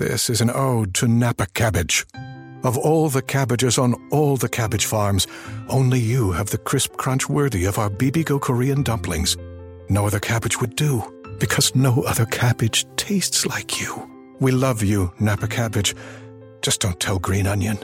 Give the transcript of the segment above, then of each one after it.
This is an ode to Napa cabbage. Of all the cabbages on all the cabbage farms, only you have the crisp crunch worthy of our Bibigo Korean dumplings. No other cabbage would do, because no other cabbage tastes like you. We love you, Napa cabbage. Just don't tell Green Onion.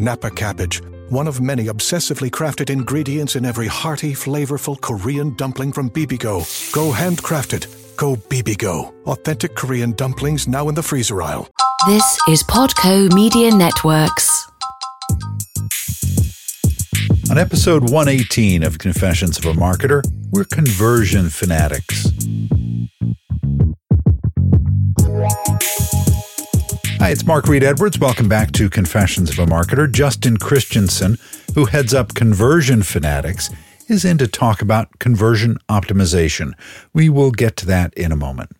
Napa cabbage, one of many obsessively crafted ingredients in every hearty, flavorful Korean dumpling from Bibigo. Go handcrafted. Go Bibigo. Authentic Korean dumplings now in the freezer aisle. This is Podco Media Networks. On episode 118 of Confessions of a Marketer, we're conversion fanatics. Hi, it's Mark Reed Edwards. Welcome back to Confessions of a Marketer. Justin Christianson, who heads up Conversion Fanatics, is in to talk about conversion optimization. We will get to that in a moment.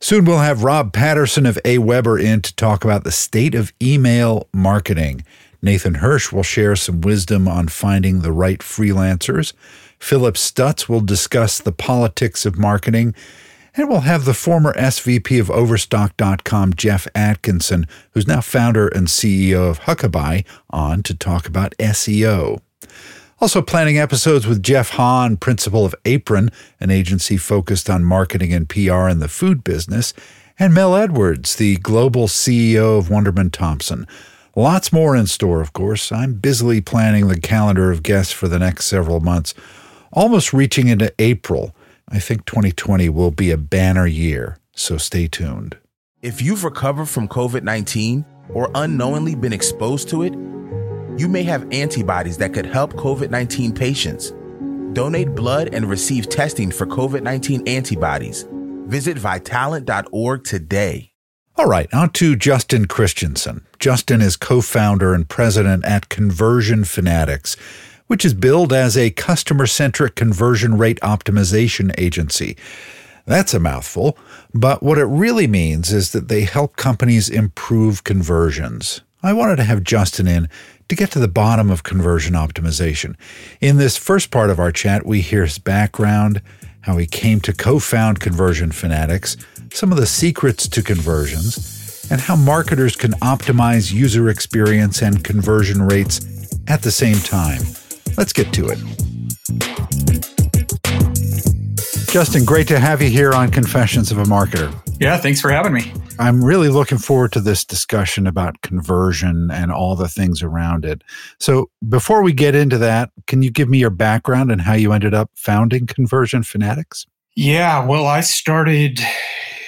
Soon we'll have Rob Patterson of AWeber in to talk about the state of email marketing. Nathan Hirsch will share some wisdom on finding the right freelancers. Philip Stutz will discuss the politics of marketing. And we'll have the former SVP of Overstock.com, Jeff Atkinson, who's now founder and CEO of Huckabuy, on to talk about SEO. Also, planning episodes with Jeff Hahn, principal of Apron, an agency focused on marketing and PR in the food business, and Mel Edwards, the global CEO of Wunderman Thompson. Lots more in store, of course. I'm busily planning the calendar of guests for the next several months, almost reaching into April. I think 2020 will be a banner year, so stay tuned. If you've recovered from COVID 19 or unknowingly been exposed to it, you may have antibodies that could help COVID 19 patients. Donate blood and receive testing for COVID 19 antibodies. Visit vitalant.org today. All right, on to Justin Christianson. Justin is co founder and president at Conversion Fanatics which is billed as a customer centric conversion rate optimization agency. That's a mouthful, but what it really means is that they help companies improve conversions. I wanted to have Justin in to get to the bottom of conversion optimization. In this first part of our chat, we hear his background, how he came to co found Conversion Fanatics, some of the secrets to conversions, and how marketers can optimize user experience and conversion rates at the same time. Let's get to it. Justin, great to have you here on Confessions of a Marketer. Yeah, thanks for having me. I'm really looking forward to this discussion about conversion and all the things around it. So, before we get into that, can you give me your background and how you ended up founding Conversion Fanatics? Yeah, well, I started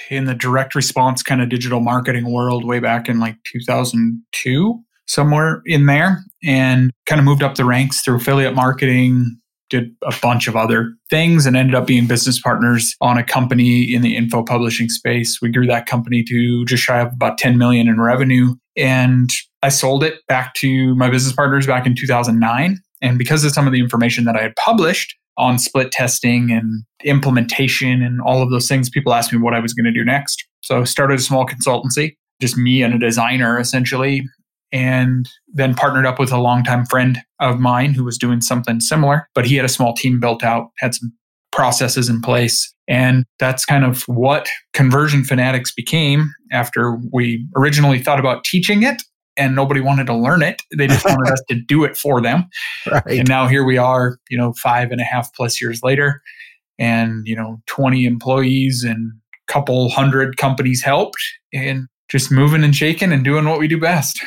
in the direct response kind of digital marketing world way back in like 2002 somewhere in there and kind of moved up the ranks through affiliate marketing, did a bunch of other things and ended up being business partners on a company in the info publishing space. We grew that company to just shy of about 10 million in revenue and I sold it back to my business partners back in 2009 and because of some of the information that I had published on split testing and implementation and all of those things, people asked me what I was going to do next. So I started a small consultancy, just me and a designer essentially, and then partnered up with a longtime friend of mine who was doing something similar, but he had a small team built out, had some processes in place. And that's kind of what Conversion Fanatics became after we originally thought about teaching it and nobody wanted to learn it. They just wanted us to do it for them. Right. And now here we are, you know, five and a half plus years later, and, you know, 20 employees and a couple hundred companies helped and just moving and shaking and doing what we do best.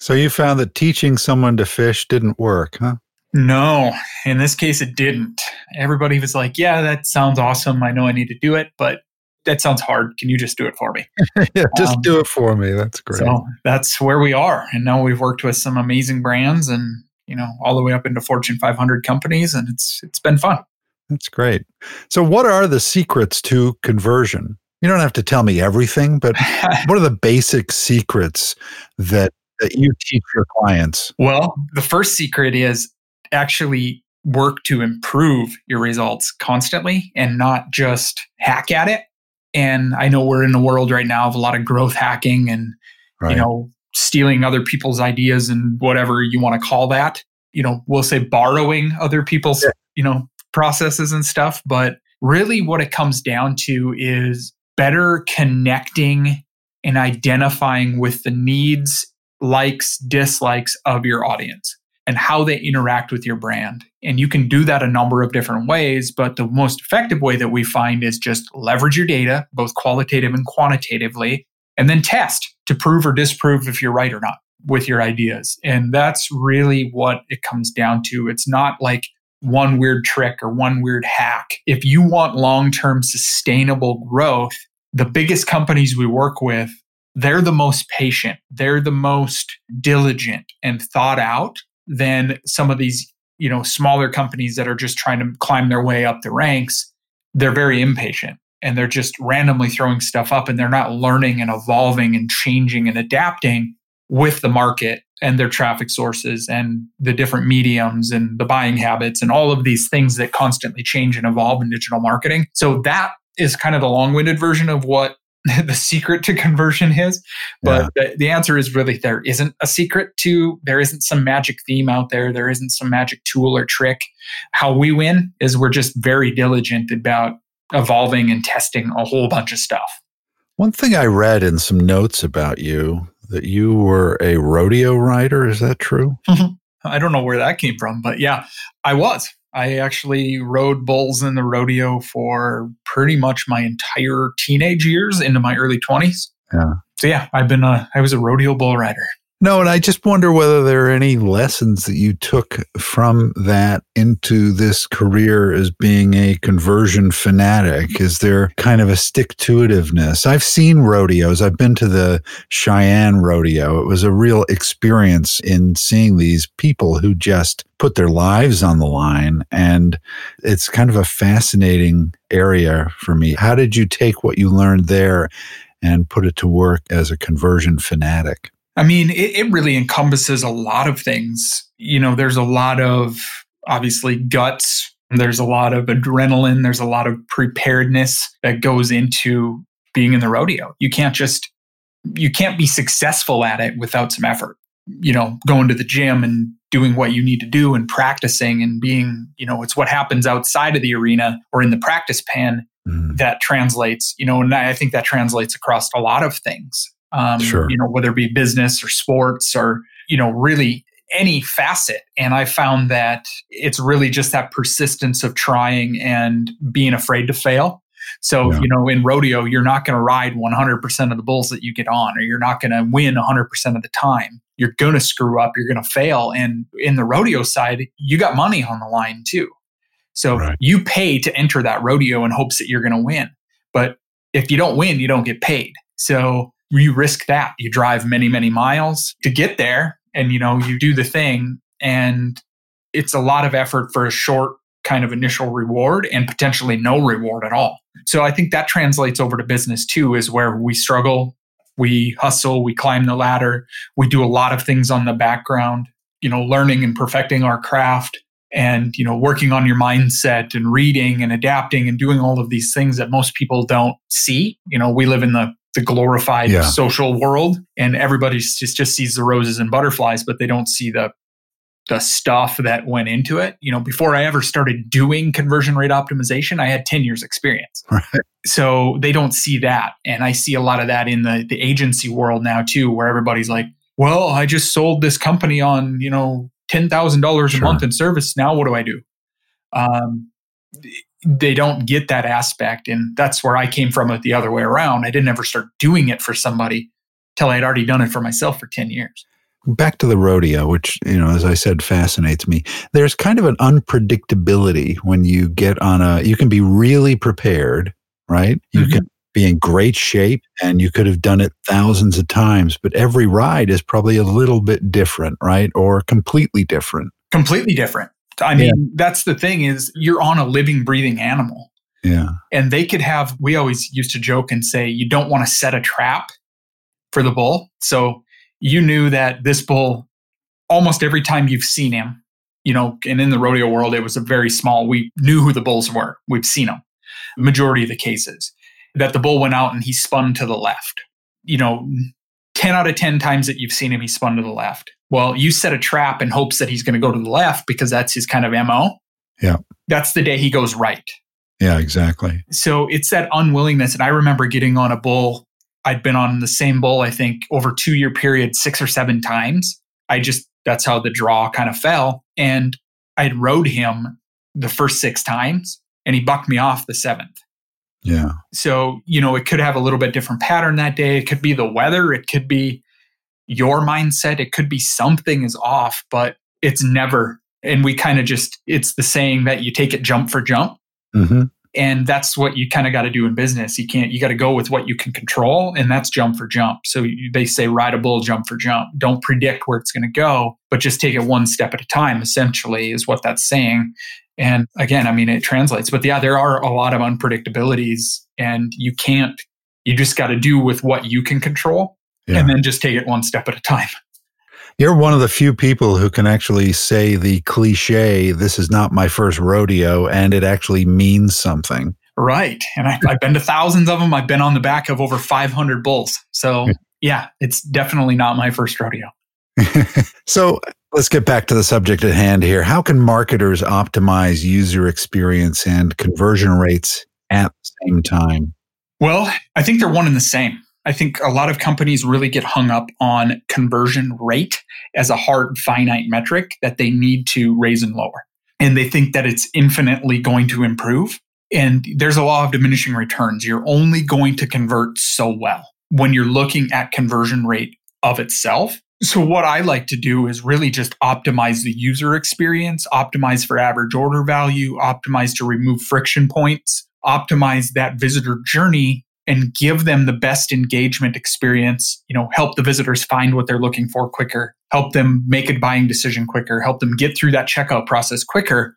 So you found that teaching someone to fish didn't work, huh? No, in this case, it didn't. Everybody was like, yeah, that sounds awesome. I know I need to do it, but that sounds hard. Can you just do it for me? yeah, just um, do it for me. That's great. So that's where we are. And now we've worked with some amazing brands and, you know, all the way up into Fortune 500 companies. And it's, it's been fun. That's great. So what are the secrets to conversion? You don't have to tell me everything, but what are the basic secrets that, that you teach your clients? Well, the first secret is actually work to improve your results constantly and not just hack at it. And I know we're in a world right now of a lot of growth hacking and, right. you know, stealing other people's ideas and whatever you want to call that. You know, we'll say borrowing other people's, yeah. you know, processes and stuff. But really, what it comes down to is better connecting and identifying with the needs, likes, dislikes of your audience and how they interact with your brand. And you can do that a number of different ways, but the most effective way that we find is just leverage your data, both qualitative and quantitatively, and then test to prove or disprove if you're right or not with your ideas. And that's really what it comes down to. It's not like one weird trick or one weird hack. If you want long term sustainable growth, the biggest companies we work with, they're the most patient, they're the most diligent and thought out than some of these, you know, smaller companies that are just trying to climb their way up the ranks. They're very impatient and they're just randomly throwing stuff up and they're not learning and evolving and changing and adapting with the market and their traffic sources and the different mediums and the buying habits and all of these things that constantly change and evolve in digital marketing. So that is kind of the long-winded version of what the secret to conversion is. But yeah. the, the answer is really there isn't a secret to, there isn't some magic theme out there. There isn't some magic tool or trick. How we win is we're just very diligent about evolving and testing a whole bunch of stuff. One thing I read in some notes about you that you were a rodeo rider. Is that true? I don't know where that came from, but yeah, I was. I actually rode bulls in the rodeo for pretty much my entire teenage years into my early 20s. Yeah. So yeah, I've been a I was a rodeo bull rider. No, and I just wonder whether there are any lessons that you took from that into this career as being a conversion fanatic. Is there kind of a stick to itiveness? I've seen rodeos. I've been to the Cheyenne rodeo. It was a real experience in seeing these people who just put their lives on the line. And it's kind of a fascinating area for me. How did you take what you learned there and put it to work as a conversion fanatic? I mean, it, it really encompasses a lot of things. You know, there's a lot of obviously guts, there's a lot of adrenaline, there's a lot of preparedness that goes into being in the rodeo. You can't just, you can't be successful at it without some effort. You know, going to the gym and doing what you need to do and practicing and being, you know, it's what happens outside of the arena or in the practice pen mm. that translates, you know, and I think that translates across a lot of things um, sure. you know, whether it be business or sports or, you know, really any facet. And I found that it's really just that persistence of trying and being afraid to fail. So, yeah. you know, in rodeo, you're not going to ride 100% of the bulls that you get on, or you're not going to win 100% of the time. You're going to screw up, you're going to fail. And in the rodeo side, you got money on the line too. So right. you pay to enter that rodeo in hopes that you're going to win. But if you don't win, you don't get paid. So you risk that. You drive many, many miles to get there and, you know, you do the thing. And it's a lot of effort for a short kind of initial reward and potentially no reward at all. So I think that translates over to business too, is where we struggle, we hustle, we climb the ladder, we do a lot of things on the background, you know, learning and perfecting our craft and you know working on your mindset and reading and adapting and doing all of these things that most people don't see you know we live in the the glorified yeah. social world and everybody just, just sees the roses and butterflies but they don't see the the stuff that went into it. You know before i ever started doing conversion rate optimization i had 10 years experience. Right. so they don't see that and i see a lot of that in the the agency world now too where everybody's like well i just sold this company on you know $10000 a month in service. Now what do i do? Um, they don't get that aspect. And that's where I came from it the other way around. I didn't ever start doing it for somebody till I had already done it for myself for 10 years. Back to the rodeo, which, you know, as I said, fascinates me. There's kind of an unpredictability when you get on a, you can be really prepared, right? You mm-hmm. can be in great shape and you could have done it thousands of times, but every ride is probably a little bit different, right? Or completely different. Completely different. I mean, yeah. that's the thing is you're on a living, breathing animal. Yeah. And they could have, we always used to joke and say, you don't want to set a trap for the bull. So you knew that this bull, almost every time you've seen him, you know, and in the rodeo world, it was a very small, we knew who the bulls were. We've seen them, majority of the cases, that the bull went out and he spun to the left. You know, 10 out of 10 times that you've seen him, he spun to the left. Well, you set a trap in hopes that he's going to go to the left because that's his kind of MO. Yeah. That's the day he goes right. Yeah, exactly. So it's that unwillingness. And I remember getting on a bull I'd been on the same bull, I think, over two year period six or seven times. I just, that's how the draw kind of fell. And I'd rode him the first six times and he bucked me off the seventh. Yeah. So, you know, it could have a little bit different pattern that day. It could be the weather. It could be your mindset. It could be something is off, but it's never. And we kind of just, it's the saying that you take it jump for jump. Mm-hmm. And that's what you kind of got to do in business. You can't, you got to go with what you can control, and that's jump for jump. So you, they say ride a bull, jump for jump. Don't predict where it's going to go, but just take it one step at a time, essentially, is what that's saying. And again, I mean, it translates. But yeah, there are a lot of unpredictabilities, and you can't, you just got to do with what you can control yeah. and then just take it one step at a time. You're one of the few people who can actually say the cliche, this is not my first rodeo, and it actually means something. Right. And I, have been to thousands of them. I've been on the back of over 500 bulls. So, yeah, it's definitely not my first rodeo. so, let's get back to the subject at hand here. How can marketers optimize user experience and conversion rates at the same time? Well, I think they're one and the same. I think a lot of companies really get hung up on conversion rate as a hard finite metric that they need to raise and lower. And they think that it's infinitely going to improve. And there's a law of diminishing returns. You're only going to convert so well when you're looking at conversion rate of itself. So, what I like to do is really just optimize the user experience, optimize for average order value, optimize to remove friction points, optimize that visitor journey and give them the best engagement experience, you know, help the visitors find what they're looking for quicker, help them make a buying decision quicker, help them get through that checkout process quicker,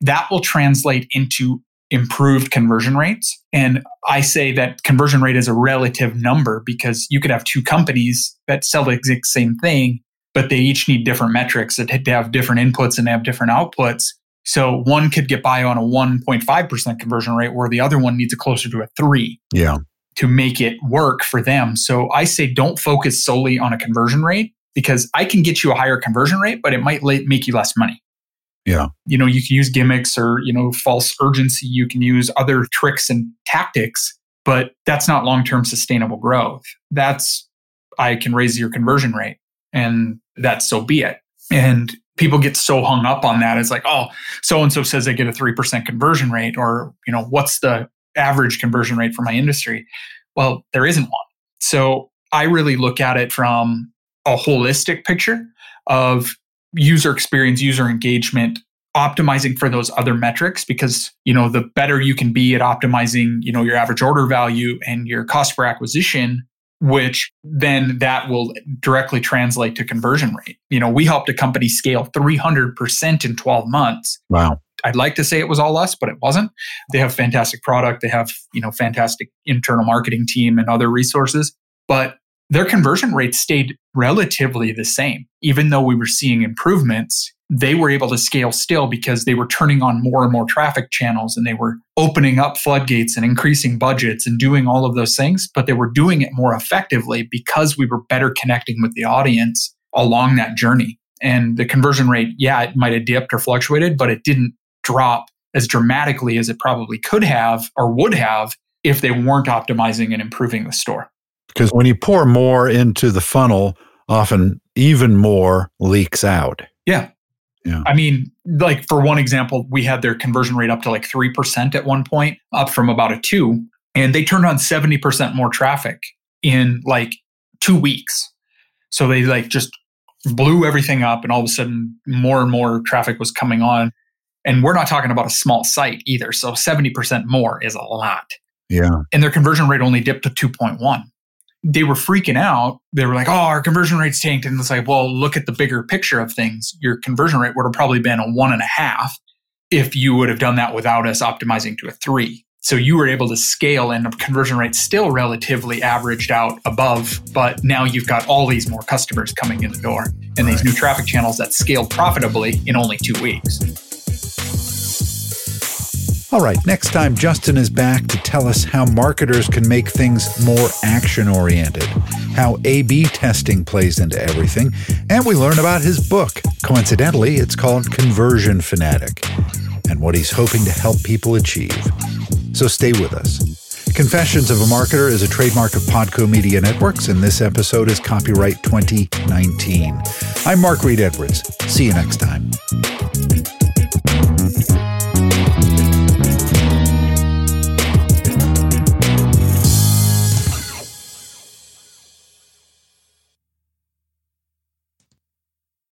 that will translate into improved conversion rates. And I say that conversion rate is a relative number because you could have two companies that sell the exact same thing, but they each need different metrics that have different inputs and have different outputs. So one could get by on a 1.5% conversion rate where the other one needs a closer to a 3. Yeah to make it work for them. So I say don't focus solely on a conversion rate because I can get you a higher conversion rate, but it might make you less money. Yeah. You know, you can use gimmicks or, you know, false urgency. You can use other tricks and tactics, but that's not long term sustainable growth. That's, I can raise your conversion rate and that's so be it. And people get so hung up on that. It's like, oh, so and so says they get a 3% conversion rate, or, you know, what's the average conversion rate for my industry. Well, there isn't one. So I really look at it from a holistic picture of user experience, user engagement, optimizing for those other metrics because you know the better you can be at optimizing you know your average order value and your cost per acquisition which then that will directly translate to conversion rate you know we helped a company scale 300% in 12 months wow I'd like to say it was all us, but it wasn't. They have fantastic product. They have, you know, fantastic internal marketing team and other resources, but their conversion rate stayed relatively the same. Even though we were seeing improvements, they were able to scale still because they were turning on more and more traffic channels and they were opening up floodgates and increasing budgets and doing all of those things, but they were doing it more effectively because we were better connecting with the audience along that journey. And the conversion rate, yeah, it might have dipped or fluctuated, but it didn't drop as dramatically as it probably could have or would have if they weren't optimizing and improving the store. Because when you pour more into the funnel, often even more leaks out. Yeah. Yeah. I mean, like for one example, we had their conversion rate up to like 3% at one point, up from about a 2, and they turned on 70% more traffic in like 2 weeks. So they like just blew everything up and all of a sudden more and more traffic was coming on. And we're not talking about a small site either. So 70% more is a lot. Yeah. And their conversion rate only dipped to 2.1 they were freaking out. They were like, oh, our conversion rate's tanked. And it's like, well, look at the bigger picture of things. Your conversion rate would have probably been a one and a half if you would have done that without us optimizing to a three. So you were able to scale and the conversion rate still relatively averaged out above, but now you've got all these more customers coming in the door and these new traffic channels that scaled profitably in only two weeks. All right, next time, Justin is back to tell us how marketers can make things more action oriented, how A B testing plays into everything, and we learn about his book. Coincidentally, it's called Conversion Fanatic, and what he's hoping to help people achieve. So stay with us. Confessions of a Marketer is a trademark of Podco Media Networks, and this episode is copyright 2019. I'm Mark Reed Edwards. See you next time.